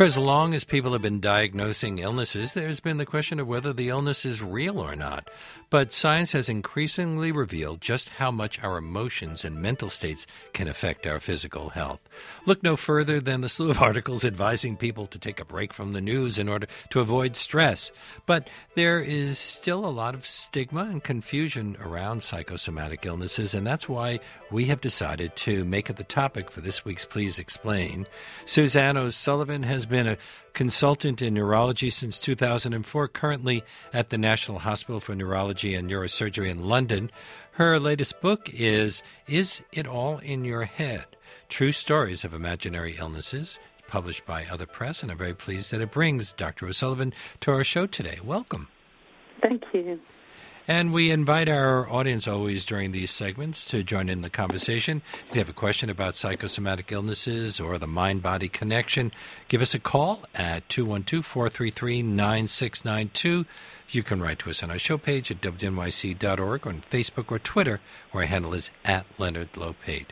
For as long as people have been diagnosing illnesses, there's been the question of whether the illness is real or not. But science has increasingly revealed just how much our emotions and mental states can affect our physical health. Look no further than the slew of articles advising people to take a break from the news in order to avoid stress. But there is still a lot of stigma and confusion around psychosomatic illnesses, and that's why we have decided to make it the topic for this week's Please Explain. Suzanne O'Sullivan has been a consultant in neurology since 2004, currently at the National Hospital for Neurology and Neurosurgery in London. Her latest book is Is It All in Your Head? True Stories of Imaginary Illnesses, published by Other Press, and I'm very pleased that it brings Dr. O'Sullivan to our show today. Welcome. Thank you. And we invite our audience always during these segments to join in the conversation. If you have a question about psychosomatic illnesses or the mind body connection, give us a call at 212 433 9692. You can write to us on our show page at wnyc.org, on Facebook or Twitter, where our handle is at Leonard Lopate.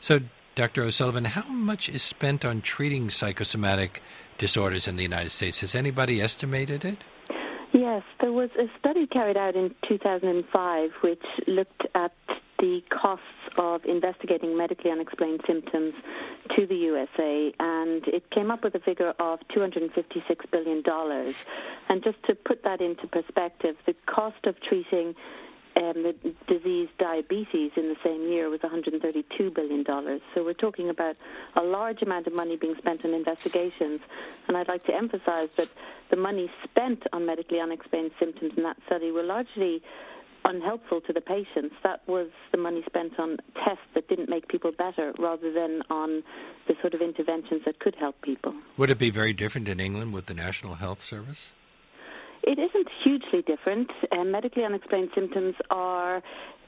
So, Dr. O'Sullivan, how much is spent on treating psychosomatic disorders in the United States? Has anybody estimated it? Yes, there was a study carried out in 2005 which looked at the costs of investigating medically unexplained symptoms to the USA, and it came up with a figure of $256 billion. And just to put that into perspective, the cost of treating um, the disease diabetes in the same year was $132 billion. So we're talking about a large amount of money being spent on investigations. And I'd like to emphasize that the money spent on medically unexplained symptoms in that study were largely unhelpful to the patients. That was the money spent on tests that didn't make people better rather than on the sort of interventions that could help people. Would it be very different in England with the National Health Service? It isn't hugely different. Um, medically unexplained symptoms are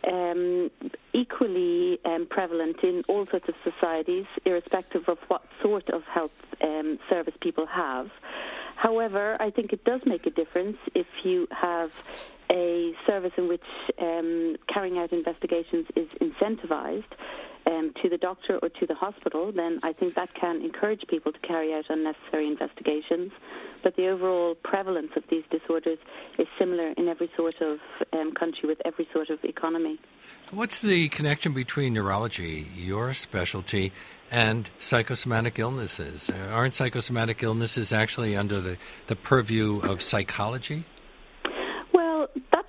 um, equally um, prevalent in all sorts of societies, irrespective of what sort of health um, service people have. However, I think it does make a difference if you have a service in which um, carrying out investigations is incentivized um, to the doctor or to the hospital, then I think that can encourage people to carry out unnecessary investigations. But the overall prevalence of these disorders is similar in every sort of um, country with every sort of economy. What's the connection between neurology, your specialty, and psychosomatic illnesses? Uh, aren't psychosomatic illnesses actually under the, the purview of psychology? Well, that's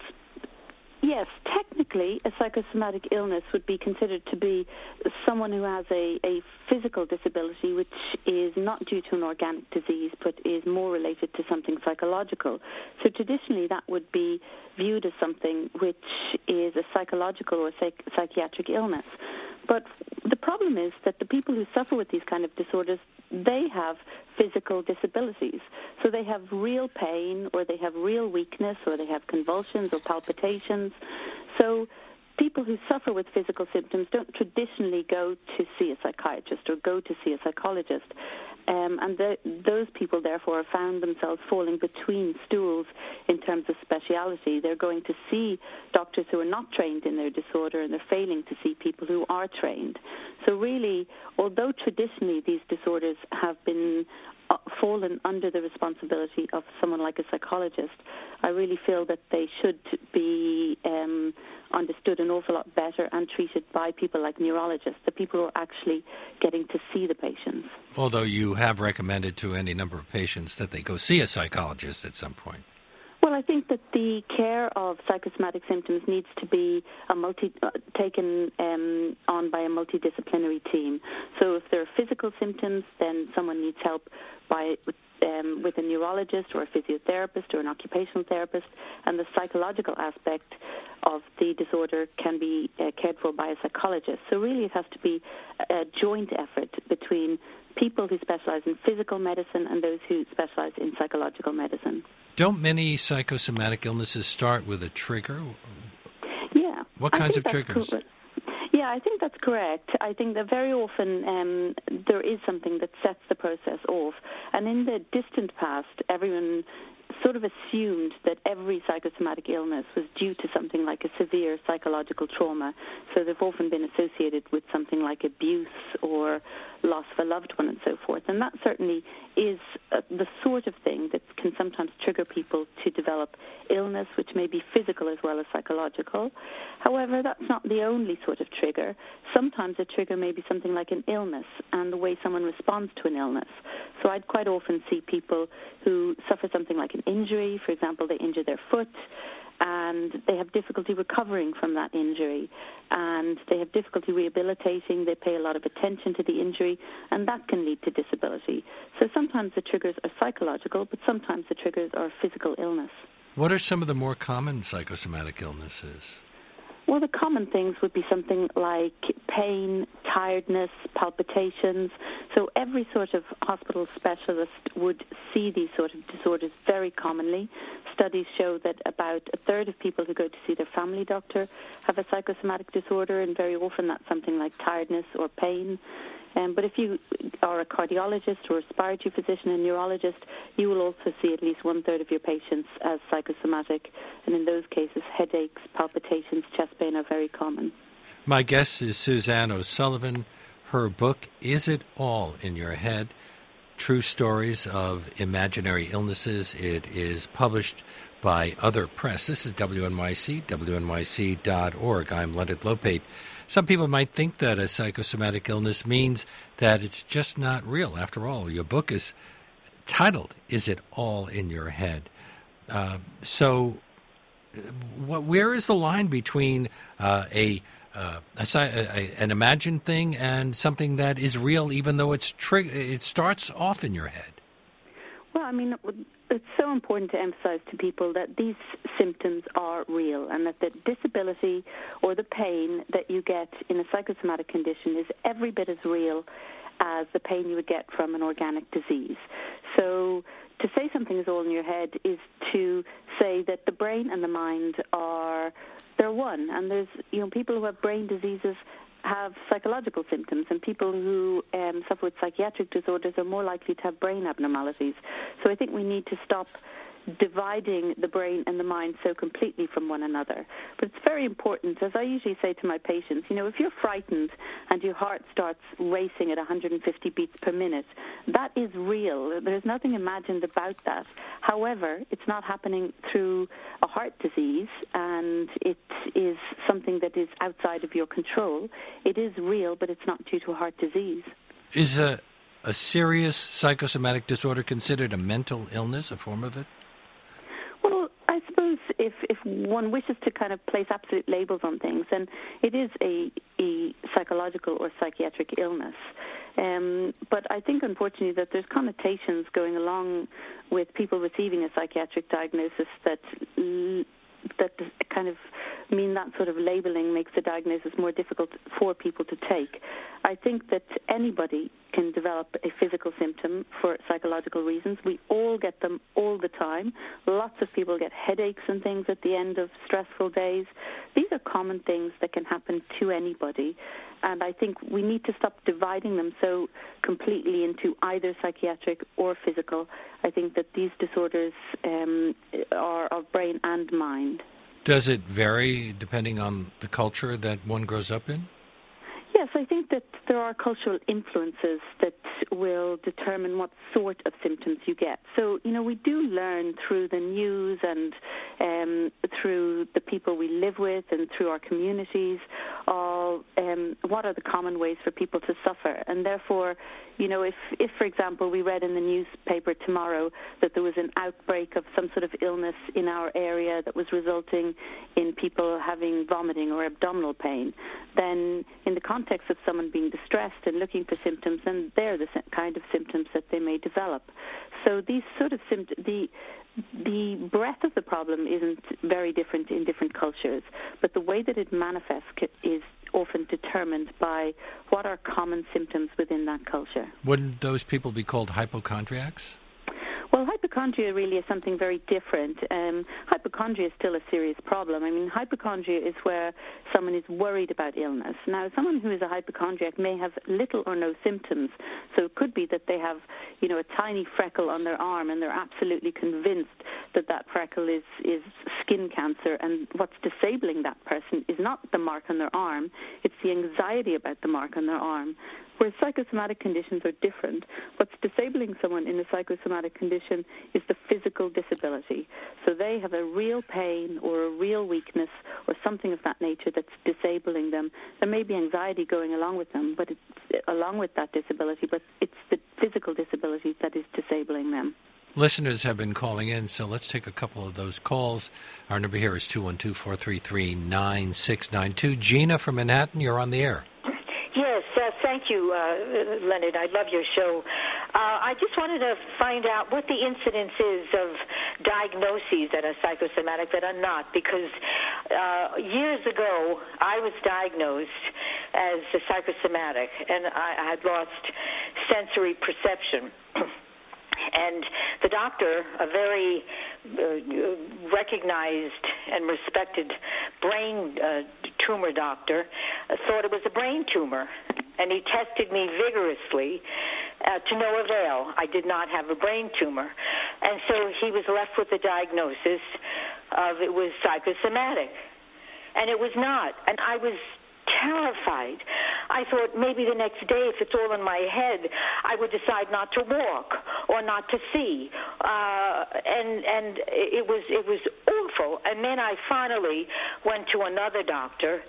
yes, technically, a psychosomatic illness would be considered to be someone who has a, a physical disability which is not due to an organic disease but is more related to something psychological. So traditionally, that would be viewed as something which is a psychological or psych- psychiatric illness. But the problem is that the people who suffer with these kind of disorders, they have physical disabilities. So they have real pain, or they have real weakness, or they have convulsions or palpitations. So people who suffer with physical symptoms don't traditionally go to see a psychiatrist or go to see a psychologist. Um, and the, those people, therefore, found themselves falling between stools in terms of speciality. They're going to see doctors who are not trained in their disorder, and they're failing to see people who are trained. So, really, although traditionally these disorders have been fallen under the responsibility of someone like a psychologist, I really feel that they should be um, understood an awful lot better and treated by people like neurologists, the people who are actually getting to see the patients. Although you have recommended to any number of patients that they go see a psychologist at some point. Well, I think that the care of psychosomatic symptoms needs to be multi, uh, taken um, on by a multidisciplinary team. So, if there are physical symptoms, then someone needs help by um, with a neurologist or a physiotherapist or an occupational therapist, and the psychological aspect of the disorder can be uh, cared for by a psychologist. So, really, it has to be a joint effort between people who specialize in physical medicine and those who specialize in psychological medicine. Don't many psychosomatic illnesses start with a trigger? Yeah. What kinds of triggers? Cool. Yeah, I think that's correct. I think that very often um, there is something that sets the process off. And in the distant past, everyone sort of assumed that every psychosomatic illness was due to something like a severe psychological trauma. So they've often been associated with something like abuse or loss of a loved one and so forth. And that certainly is uh, the sort of thing that can sometimes trigger people to develop illness, which may be physical as well as psychological. However, that's not the only sort of trigger. Sometimes a trigger may be something like an illness and the way someone responds to an illness. So I'd quite often see people who suffer something like an injury, for example, they injure their foot and they have difficulty recovering from that injury and they have difficulty rehabilitating, they pay a lot of attention to the injury, and that can lead to disability. So sometimes the triggers are psychological, but sometimes the triggers are physical illness. What are some of the more common psychosomatic illnesses? Well, the common things would be something like pain, tiredness, palpitations. So every sort of hospital specialist would see these sort of disorders very commonly. Studies show that about a third of people who go to see their family doctor have a psychosomatic disorder, and very often that's something like tiredness or pain. Um, but if you are a cardiologist or a respiratory physician and neurologist, you will also see at least one third of your patients as psychosomatic. And in those cases, headaches, palpitations, chest pain are very common. My guest is Suzanne O'Sullivan. Her book, Is It All in Your Head? True Stories of Imaginary Illnesses. It is published by Other Press. This is WNYC, WNYC.org. I'm Leonard Lopate. Some people might think that a psychosomatic illness means that it's just not real. After all, your book is titled, Is It All in Your Head? Uh, so, what, where is the line between uh, a, uh, a, a, an imagined thing and something that is real, even though it's tri- it starts off in your head? Well, I mean, it's so important to emphasize to people that these symptoms are real and that the disability or the pain that you get in a psychosomatic condition is every bit as real as the pain you would get from an organic disease. So to say something is all in your head is to say that the brain and the mind are they're one and there's you know people who have brain diseases have psychological symptoms, and people who um, suffer with psychiatric disorders are more likely to have brain abnormalities. So I think we need to stop dividing the brain and the mind so completely from one another. But it's very important, as I usually say to my patients, you know, if you're frightened and your heart starts racing at 150 beats per minute, that is real. There's nothing imagined about that. However, it's not happening through a heart disease and it is something that is outside of your control. It is real, but it's not due to a heart disease. Is a a serious psychosomatic disorder considered a mental illness, a form of it? If if one wishes to kind of place absolute labels on things, then it is a, a psychological or psychiatric illness. Um, but I think, unfortunately, that there's connotations going along with people receiving a psychiatric diagnosis that that kind of mean that sort of labeling makes the diagnosis more difficult for people to take. I think that anybody can develop a physical symptom for psychological reasons. We all get them all the time. Lots of people get headaches and things at the end of stressful days. These are common things that can happen to anybody. And I think we need to stop dividing them so completely into either psychiatric or physical. I think that these disorders um, are of brain and mind. Does it vary depending on the culture that one grows up in? Yes, I think that there are cultural influences that will determine what sort of symptoms you get. So, you know, we do learn through the news and um, through the people we live with and through our communities of um, what are the common ways for people to suffer. And therefore, you know, if, if, for example, we read in the newspaper tomorrow that there was an outbreak of some sort of illness in our area that was resulting in people having vomiting or abdominal pain, then in the context of someone being distressed and looking for symptoms, then they're the kind of symptoms that they may develop. So these sort of symptoms, the the breadth of the problem isn't very different in different cultures, but the way that it manifests is often determined by what are common symptoms within that culture. Wouldn't those people be called hypochondriacs? Well, hypochondria really is something very different. Um, hypochondria is still a serious problem. I mean, hypochondria is where someone is worried about illness. Now, someone who is a hypochondriac may have little or no symptoms. So it could be that they have, you know, a tiny freckle on their arm and they're absolutely convinced that that freckle is, is skin cancer. And what's disabling that person is not the mark on their arm, it's the anxiety about the mark on their arm. Whereas psychosomatic conditions are different. What's disabling someone in a psychosomatic condition is the physical disability. So they have a real pain or a real weakness or something of that nature that's disabling them. There may be anxiety going along with them, but it's along with that disability, but it's the physical disability that is disabling them. Listeners have been calling in, so let's take a couple of those calls. Our number here is 212 433 9692. Gina from Manhattan, you're on the air. Thank you, uh, Leonard. I love your show. Uh, I just wanted to find out what the incidence is of diagnoses that are psychosomatic that are not, because uh, years ago I was diagnosed as a psychosomatic, and I, I had lost sensory perception. And the doctor, a very uh, recognized and respected brain uh, tumor doctor, uh, thought it was a brain tumor. And he tested me vigorously uh, to no avail. I did not have a brain tumor. And so he was left with the diagnosis of it was psychosomatic. And it was not. And I was terrified. I thought maybe the next day, if it's all in my head, I would decide not to walk or not to see. Uh, and and it was it was awful. And then I finally went to another doctor,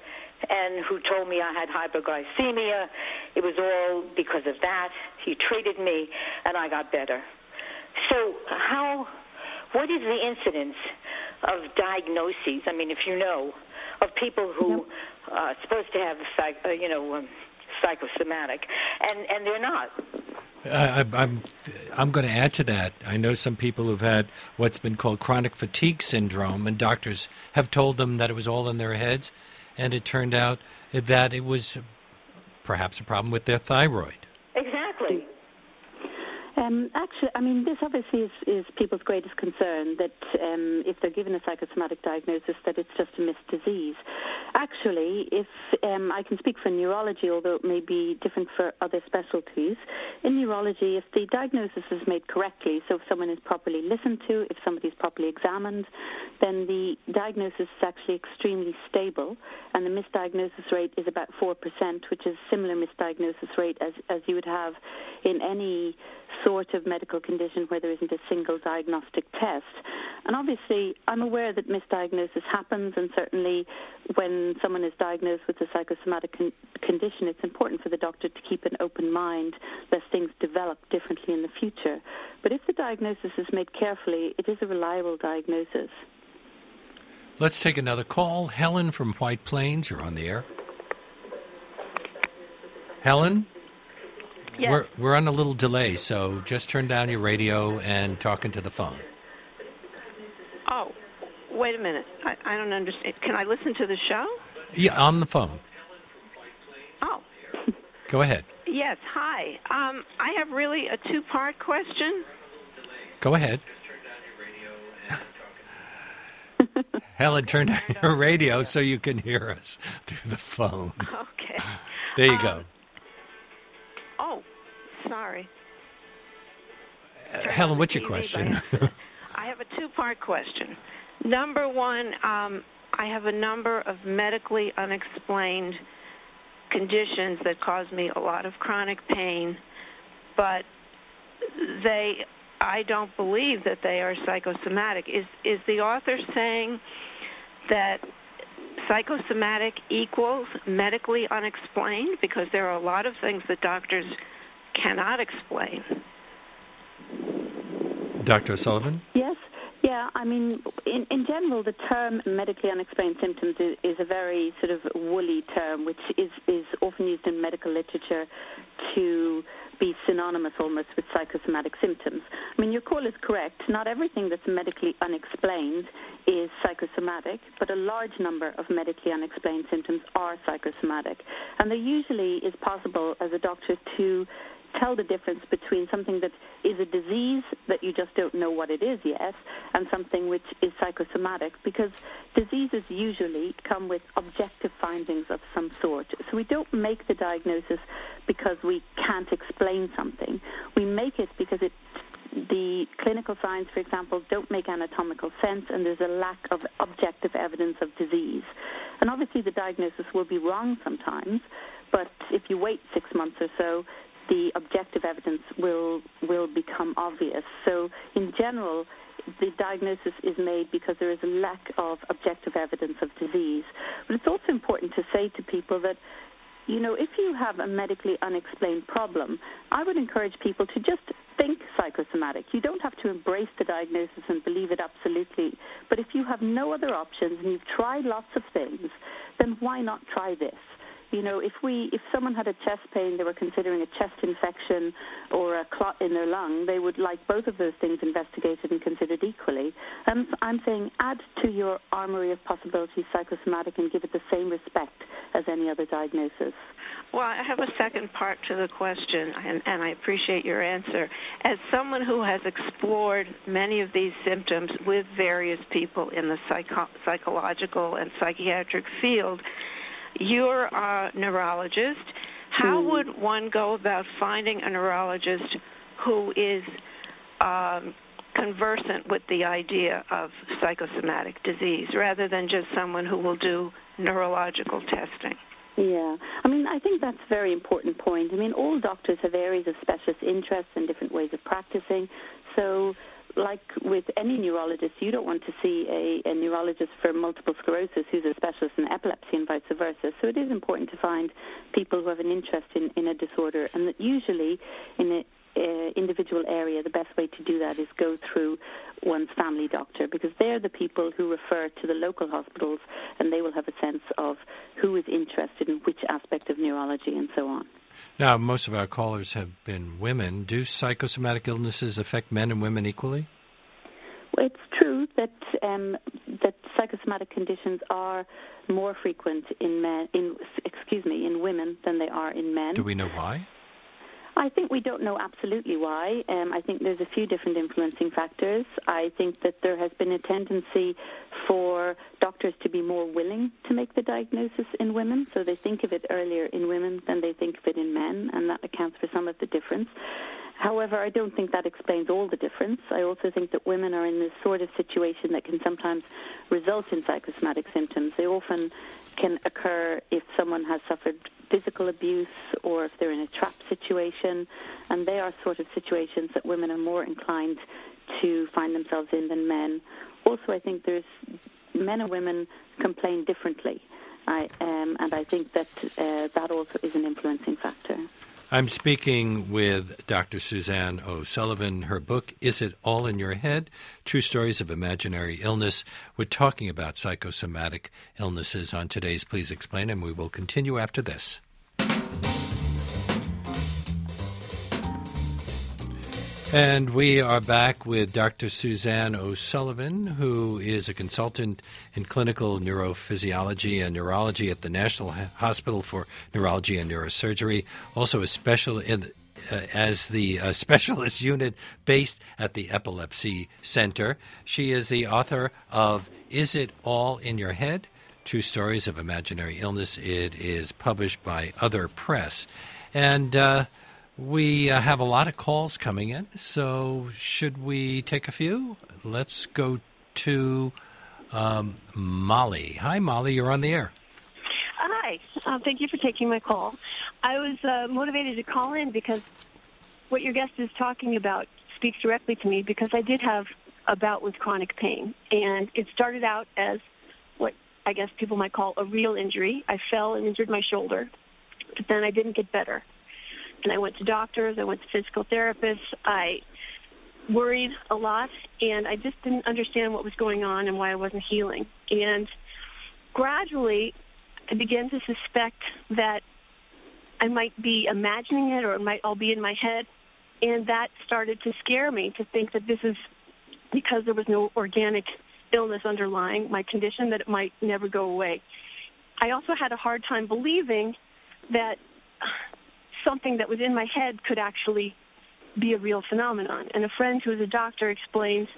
and who told me I had hyperglycemia. It was all because of that. He treated me, and I got better. So how? What is the incidence of diagnoses? I mean, if you know of people who are uh, supposed to have, psych, uh, you know, um, psychosomatic, and and they're not. Uh, I'm I'm going to add to that. I know some people who've had what's been called chronic fatigue syndrome, and doctors have told them that it was all in their heads, and it turned out that it was perhaps a problem with their thyroid. Um, actually, I mean, this obviously is, is people's greatest concern that um, if they're given a psychosomatic diagnosis, that it's just a missed disease. Actually, if um, I can speak for neurology, although it may be different for other specialties, in neurology, if the diagnosis is made correctly, so if someone is properly listened to, if somebody is properly examined, then the diagnosis is actually extremely stable, and the misdiagnosis rate is about 4%, which is similar misdiagnosis rate as, as you would have in any sort of medical condition where there isn't a single diagnostic test. And obviously, I'm aware that misdiagnosis happens, and certainly when someone is diagnosed with a psychosomatic con- condition, it's important for the doctor to keep an open mind lest things develop differently in the future. But if the diagnosis is made carefully, it is a reliable diagnosis. Let's take another call. Helen from White Plains, you're on the air. Helen? Yes. We're, we're on a little delay, so just turn down your radio and talk into the phone. Oh, wait a minute. I, I don't understand. Can I listen to the show? Yeah, on the phone. Oh. Go ahead. Yes, hi. Um, I have really a two part question. Go ahead. Helen, turn down your radio so you can hear us through the phone. Okay. There you um, go. Sorry. Uh, Helen, what's your question? I have a two-part question. Number one, um, I have a number of medically unexplained conditions that cause me a lot of chronic pain, but they I don't believe that they are psychosomatic. Is is the author saying that psychosomatic equals medically unexplained because there are a lot of things that doctors cannot explain. Dr. Sullivan? Yes. Yeah, I mean, in, in general, the term medically unexplained symptoms is, is a very sort of woolly term, which is, is often used in medical literature to be synonymous almost with psychosomatic symptoms. I mean, your call is correct. Not everything that's medically unexplained is psychosomatic, but a large number of medically unexplained symptoms are psychosomatic. And there usually is possible as a doctor to tell the difference between something that is a disease that you just don't know what it is yet and something which is psychosomatic because diseases usually come with objective findings of some sort. So we don't make the diagnosis because we can't explain something. We make it because it the clinical signs, for example, don't make anatomical sense, and there's a lack of objective evidence of disease. And obviously, the diagnosis will be wrong sometimes, but if you wait six months or so, the objective evidence will will become obvious. So, in general, the diagnosis is made because there is a lack of objective evidence of disease. But it's also important to say to people that you know, if you have a medically unexplained problem, I would encourage people to just think psychosomatic. You don't have to embrace the diagnosis and believe it absolutely. But if you have no other options and you've tried lots of things, then why not try this? You know, if we if someone had a chest pain, they were considering a chest infection or a clot in their lung, they would like both of those things investigated and considered equally. And I'm saying add to your armory of possibilities psychosomatic and give it the same respect as any other diagnosis. Well, I have a second part to the question, and, and, I appreciate your answer. As someone who has explored many of these symptoms with various people in the psycho- psychological and psychiatric field, you're a neurologist. How mm. would one go about finding a neurologist who is um, conversant with the idea of psychosomatic disease rather than just someone who will do neurological testing? Yeah, I mean, I think that's a very important point. I mean, all doctors have areas of specialist interests and different ways of practicing. So like with any neurologist, you don't want to see a, a, neurologist for multiple sclerosis who's a specialist in epilepsy and vice versa. So it is important to find people who have an interest in, in a disorder, and that usually in an uh, individual area, the best way to do that is go through one's family doctor because they're the people who refer to the local hospitals and they will have a sense of who is interested in which aspect of neurology and so on. Now, most of our callers have been women. Do psychosomatic illnesses affect men and women equally? Well, it's true that um, that psychosomatic conditions are more frequent in men, in excuse me, in women than they are in men. Do we know why? I think we don't know absolutely why. Um, I think there's a few different influencing factors. I think that there has been a tendency for doctors to be more willing to make the diagnosis in women, so they think of it earlier in women than they think of it in men, and that accounts for some of the difference. However, I don't think that explains all the difference. I also think that women are in this sort of situation that can sometimes result in psychosomatic symptoms. They often can occur if someone has suffered physical abuse or if they're in a trap situation, and they are sort of situations that women are more inclined to find themselves in than men. Also, I think there's men and women complain differently, I, um, and I think that uh, that also is an influencing factor. I'm speaking with Dr. Suzanne O'Sullivan. Her book, Is It All in Your Head? True Stories of Imaginary Illness. We're talking about psychosomatic illnesses on today's Please Explain, and we will continue after this. And we are back with Dr. Suzanne O'Sullivan, who is a consultant in clinical neurophysiology and neurology at the National Hospital for Neurology and Neurosurgery, also a special in, uh, as the uh, specialist unit based at the Epilepsy Center. She is the author of Is It All in Your Head? True Stories of Imaginary Illness. It is published by Other Press. And uh, we uh, have a lot of calls coming in, so should we take a few? Let's go to um, Molly. Hi, Molly, you're on the air. Hi, um, thank you for taking my call. I was uh, motivated to call in because what your guest is talking about speaks directly to me because I did have a bout with chronic pain, and it started out as what I guess people might call a real injury. I fell and injured my shoulder, but then I didn't get better and I went to doctors, I went to physical therapists. I worried a lot, and I just didn't understand what was going on and why I wasn't healing. And gradually, I began to suspect that I might be imagining it or it might all be in my head. And that started to scare me to think that this is because there was no organic illness underlying my condition, that it might never go away. I also had a hard time believing that something that was in my head could actually be a real phenomenon. And a friend who is a doctor explained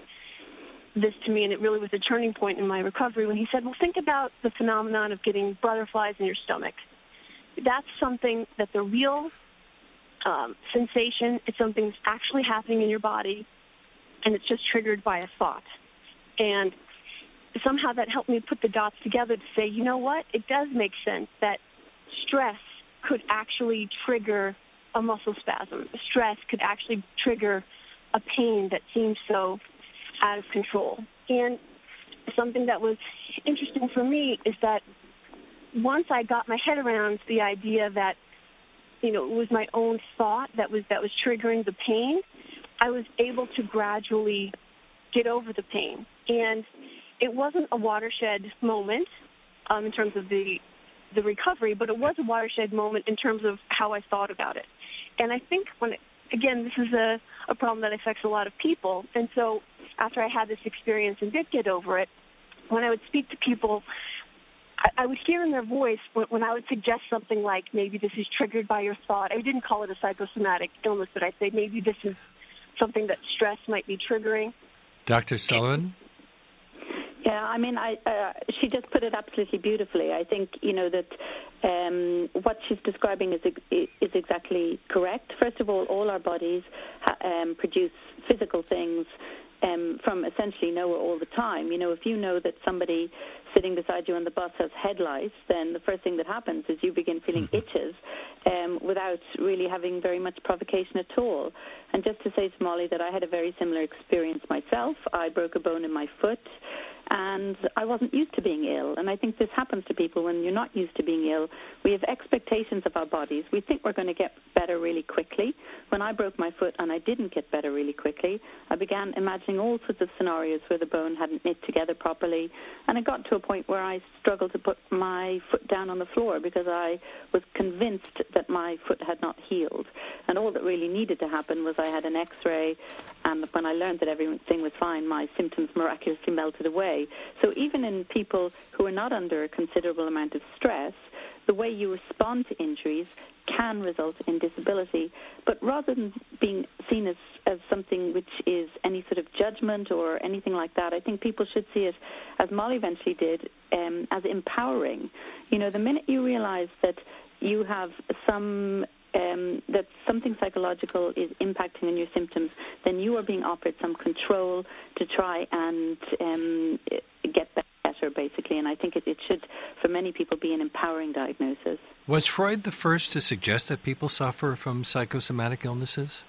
this to me, and it really was a turning point in my recovery when he said, Well, think about the phenomenon of getting butterflies in your stomach. That's something that's a real um, sensation. It's something that's actually happening in your body, and it's just triggered by a thought. And somehow that helped me put the dots together to say, you know what? It does make sense that stress could actually trigger a muscle spasm. Stress could actually trigger a pain that seems so out of control. And something that was interesting for me is that once I got my head around the idea that you know it was my own thought that was that was triggering the pain, I was able to gradually get over the pain. And it wasn't a watershed moment um, in terms of the the recovery, but it was a watershed moment in terms of how I thought about it. And I think when again, this is a, a problem that affects a lot of people. And so after I had this experience and did get over it, when I would speak to people, I, I would hear in their voice when, when I would suggest something like, maybe this is triggered by your thought. I didn't call it a psychosomatic illness, but I'd say maybe this is something that stress might be triggering. Dr. Sullivan? Yeah, I mean, I, uh, she just put it absolutely beautifully. I think you know that um, what she's describing is is exactly correct. First of all, all our bodies um, produce physical things um, from essentially nowhere all the time. You know, if you know that somebody sitting beside you on the bus has headlights, then the first thing that happens is you begin feeling mm-hmm. itches um, without really having very much provocation at all. And just to say to Molly that I had a very similar experience myself. I broke a bone in my foot and I wasn't used to being ill. And I think this happens to people when you're not used to being ill. We have expectations of our bodies. We think we're going to get better really quickly. When I broke my foot and I didn't get better really quickly, I began imagining all sorts of scenarios where the bone hadn't knit together properly. And it got to a point where I struggled to put my foot down on the floor because I was convinced that my foot had not healed. And all that really needed to happen was I had an x ray. And when I learned that everything was fine, my symptoms miraculously melted away So even in people who are not under a considerable amount of stress, the way you respond to injuries can result in disability. But rather than being seen as, as something which is any sort of judgment or anything like that, I think people should see it, as Molly eventually did, um, as empowering. You know, the minute you realize that you have some um, that something psychological is impacting on your symptoms, then you are being offered some control to try and um, get better, basically. And I think it, it should, for many people, be an empowering diagnosis. Was Freud the first to suggest that people suffer from psychosomatic illnesses?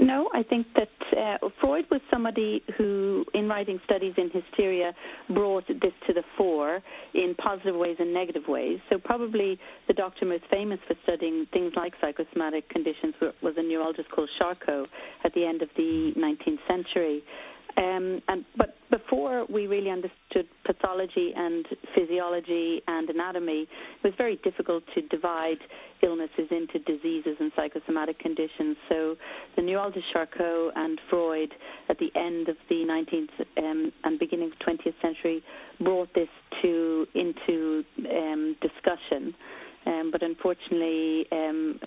No, I think that uh, Freud was somebody who, in writing studies in hysteria, brought this to the fore in positive ways and negative ways. So probably the doctor most famous for studying things like psychosomatic conditions was a neurologist called Charcot at the end of the 19th century. Um, and but before we really understood pathology and physiology and anatomy, it was very difficult to divide illnesses into diseases and psychosomatic conditions. So the neurologist Charcot and Freud at the end of the 19th um, and beginning of the 20th century brought this to into um, discussion. Um, but unfortunately, um,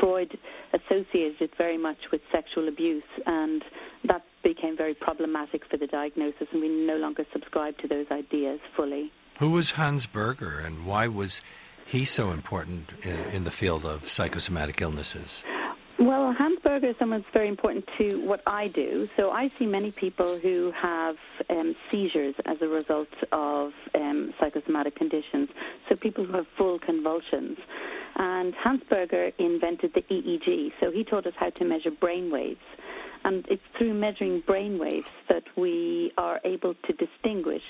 Freud associated it very much with sexual abuse, and that became very problematic for the diagnosis, and we no longer subscribe to those ideas fully. Who was Hans Berger, and why was he so important in, in the field of psychosomatic illnesses? Well, Hans Berger is someone that's very important to what I do. So I see many people who have um, seizures as a result of um, psychosomatic conditions. So people who have full convulsions. And Hans Berger invented the EEG. So he taught us how to measure brain waves and it's through measuring brain waves that we are able to distinguish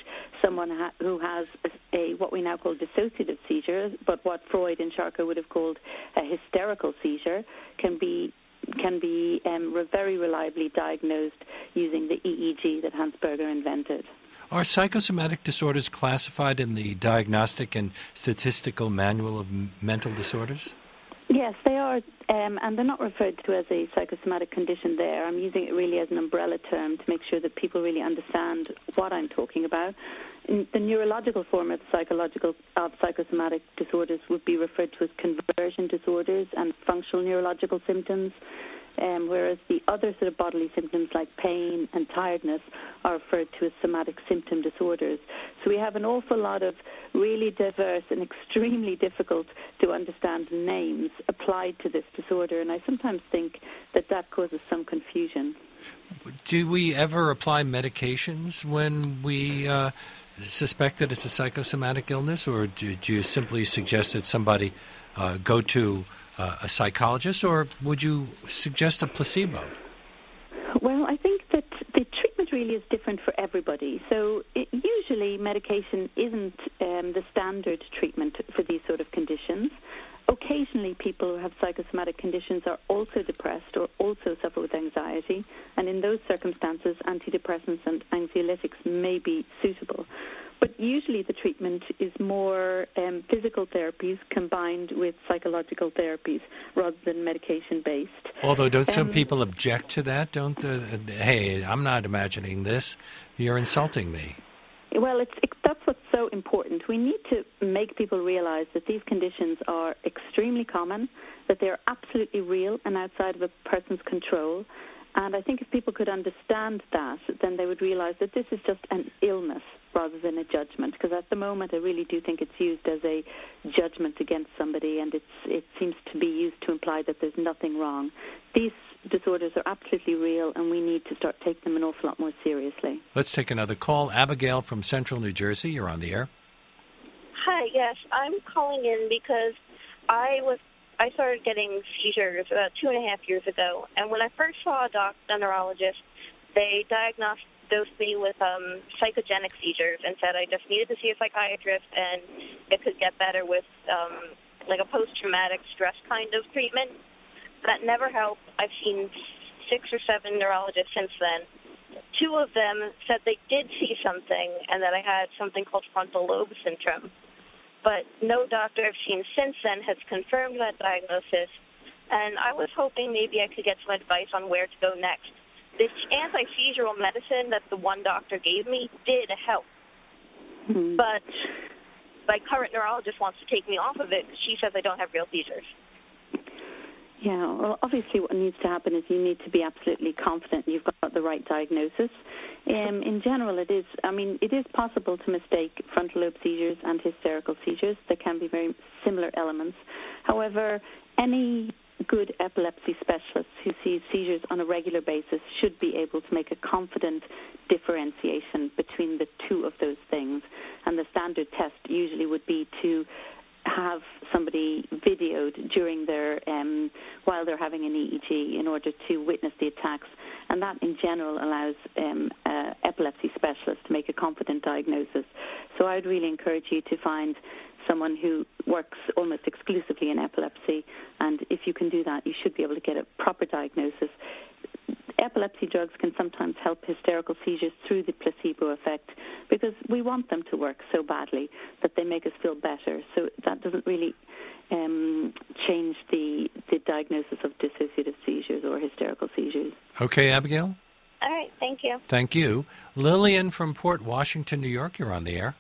someone ha- who has a, a, what we now call dissociative seizure, but what Freud and Charcot would have called a hysterical seizure, can be can be um, very reliably diagnosed using the EEG that Hans Berger invented. Are psychosomatic disorders classified in the Diagnostic and Statistical Manual of Mental Disorders? Yes, they are, um, and they're not referred to as a psychosomatic condition there. I'm using it really as an umbrella term to make sure that people really understand what I'm talking about. In the neurological form of psychological of psychosomatic disorders would be referred to as conversion disorders and functional neurological symptoms um, whereas the other sort of bodily symptoms like pain and tiredness are referred to as somatic symptom disorders. So we have an awful lot of really diverse and extremely difficult to understand names applied to this disorder, and I sometimes think that that causes some confusion. Do we ever apply medications when we uh, suspect that it's a psychosomatic illness, or do, do you simply suggest that somebody uh, go to uh, a psychologist, or would you suggest a placebo? Well, I think that the treatment really is different for everybody. So it, usually medication isn't um, the standard treatment for these sort of conditions. Occasionally, people who have psychosomatic conditions are also depressed or also suffer with anxiety, and in those circumstances, antidepressants and anxiolytics may be suitable. But usually, the treatment is more um, physical therapies combined with psychological therapies rather than medication based. Although, don't um, some people object to that? Don't hey, I'm not imagining this. You're insulting me. Well, it's, it, that's what's so important. We need to make people realize that these conditions are extremely common, that they're absolutely real and outside of a person's control. And I think if people could understand that, then they would realize that this is just an illness rather than a judgment. Because at the moment, I really do think it's used as a judgment against somebody, and it's, it seems to be used to imply that there's nothing wrong. These disorders are absolutely real, and we need to start taking them an awful lot more seriously. Let's take another call. Abigail from Central New Jersey, you're on the air. Hi, yes, I'm calling in because I was I started getting seizures about two and a half years ago, and when I first saw a doctor, a neurologist, they diagnosed me with um, psychogenic seizures and said I just needed to see a psychiatrist and it could get better with um, like a post-traumatic stress kind of treatment. That never helped. I've seen six or seven neurologists since then. Two of them said they did see something and that I had something called frontal lobe syndrome. But no doctor I've seen since then has confirmed that diagnosis. And I was hoping maybe I could get some advice on where to go next. This anti-seizural medicine that the one doctor gave me did help. Mm-hmm. But my current neurologist wants to take me off of it. She says I don't have real seizures. Yeah, well, obviously, what needs to happen is you need to be absolutely confident you've got the right diagnosis. Um, in general, it is. I mean, it is possible to mistake frontal lobe seizures and hysterical seizures. There can be very similar elements. However, any good epilepsy specialist who sees seizures on a regular basis should be able to make a confident differentiation between the two of those things. And the standard test usually would be to have somebody videoed during their um, while they're having an EEG in order to witness the attacks, and that in general allows um, epilepsy specialists to make a confident diagnosis. So I would really encourage you to find someone who works almost exclusively in epilepsy, and if you can do that, you should be able to get a proper diagnosis epilepsy drugs can sometimes help hysterical seizures through the placebo effect because we want them to work so badly that they make us feel better. So that doesn't really um, change the, the diagnosis of dissociative seizures or hysterical seizures. Okay, Abigail? All right, thank you. Thank you. Lillian from Port Washington, New York, you're on the air.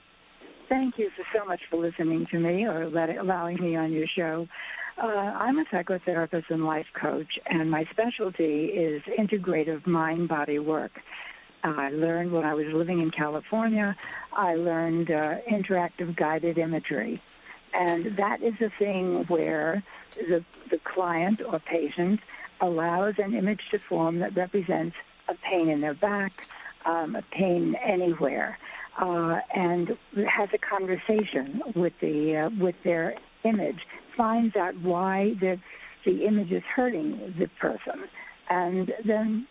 Thank you so much for listening to me or allowing me on your show. Uh, I'm a psychotherapist and life coach, and my specialty is integrative mind body work. I learned when I was living in California, I learned uh, interactive guided imagery. And that is a thing where the, the client or patient allows an image to form that represents a pain in their back, um, a pain anywhere, uh, and has a conversation with the uh, with their image finds out why the, the image is hurting the person. And then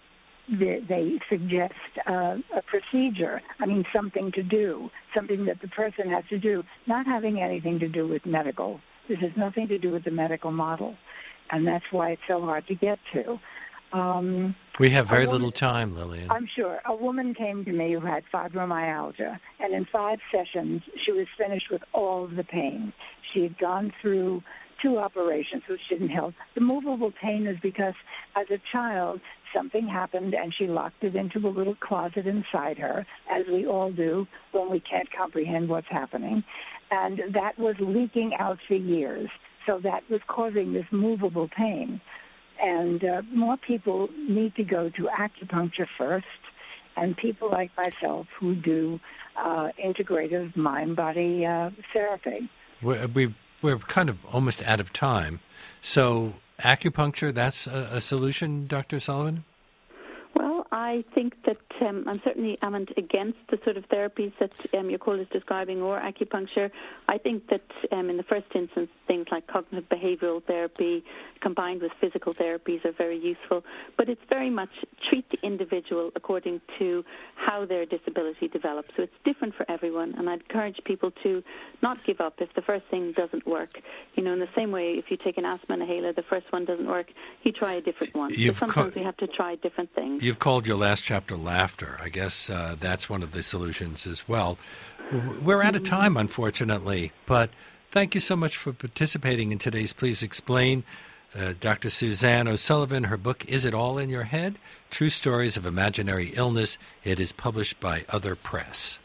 they, they suggest uh, a procedure, I mean, something to do, something that the person has to do, not having anything to do with medical. This has nothing to do with the medical model. And that's why it's so hard to get to. Um, we have very woman, little time, Lillian. I'm sure. A woman came to me who had fibromyalgia, and in five sessions, she was finished with all of the pain. She had gone through two operations, which didn't help. The movable pain is because, as a child, something happened and she locked it into a little closet inside her, as we all do when we can't comprehend what's happening. And that was leaking out for years. So that was causing this movable pain. And uh, more people need to go to acupuncture first, and people like myself who do uh, integrative mind body uh, therapy. We, we're kind of almost out of time. So, acupuncture, that's a, a solution, Dr. Sullivan? Well, I I think that um, I'm certainly am not against the sort of therapies that um, your caller is describing or acupuncture. I think that um, in the first instance, things like cognitive behavioral therapy combined with physical therapies are very useful. But it's very much treat the individual according to how their disability develops. So it's different for everyone, and I'd encourage people to not give up if the first thing doesn't work. You know, in the same way, if you take an asthma inhaler, the first one doesn't work, you try a different one. You've so sometimes we have to try different things. You've called your last chapter laughter. I guess uh, that's one of the solutions as well. We're out of time, unfortunately, but thank you so much for participating in today's Please Explain. Uh, Dr. Suzanne O'Sullivan, her book, Is It All in Your Head? True Stories of Imaginary Illness. It is published by Other Press.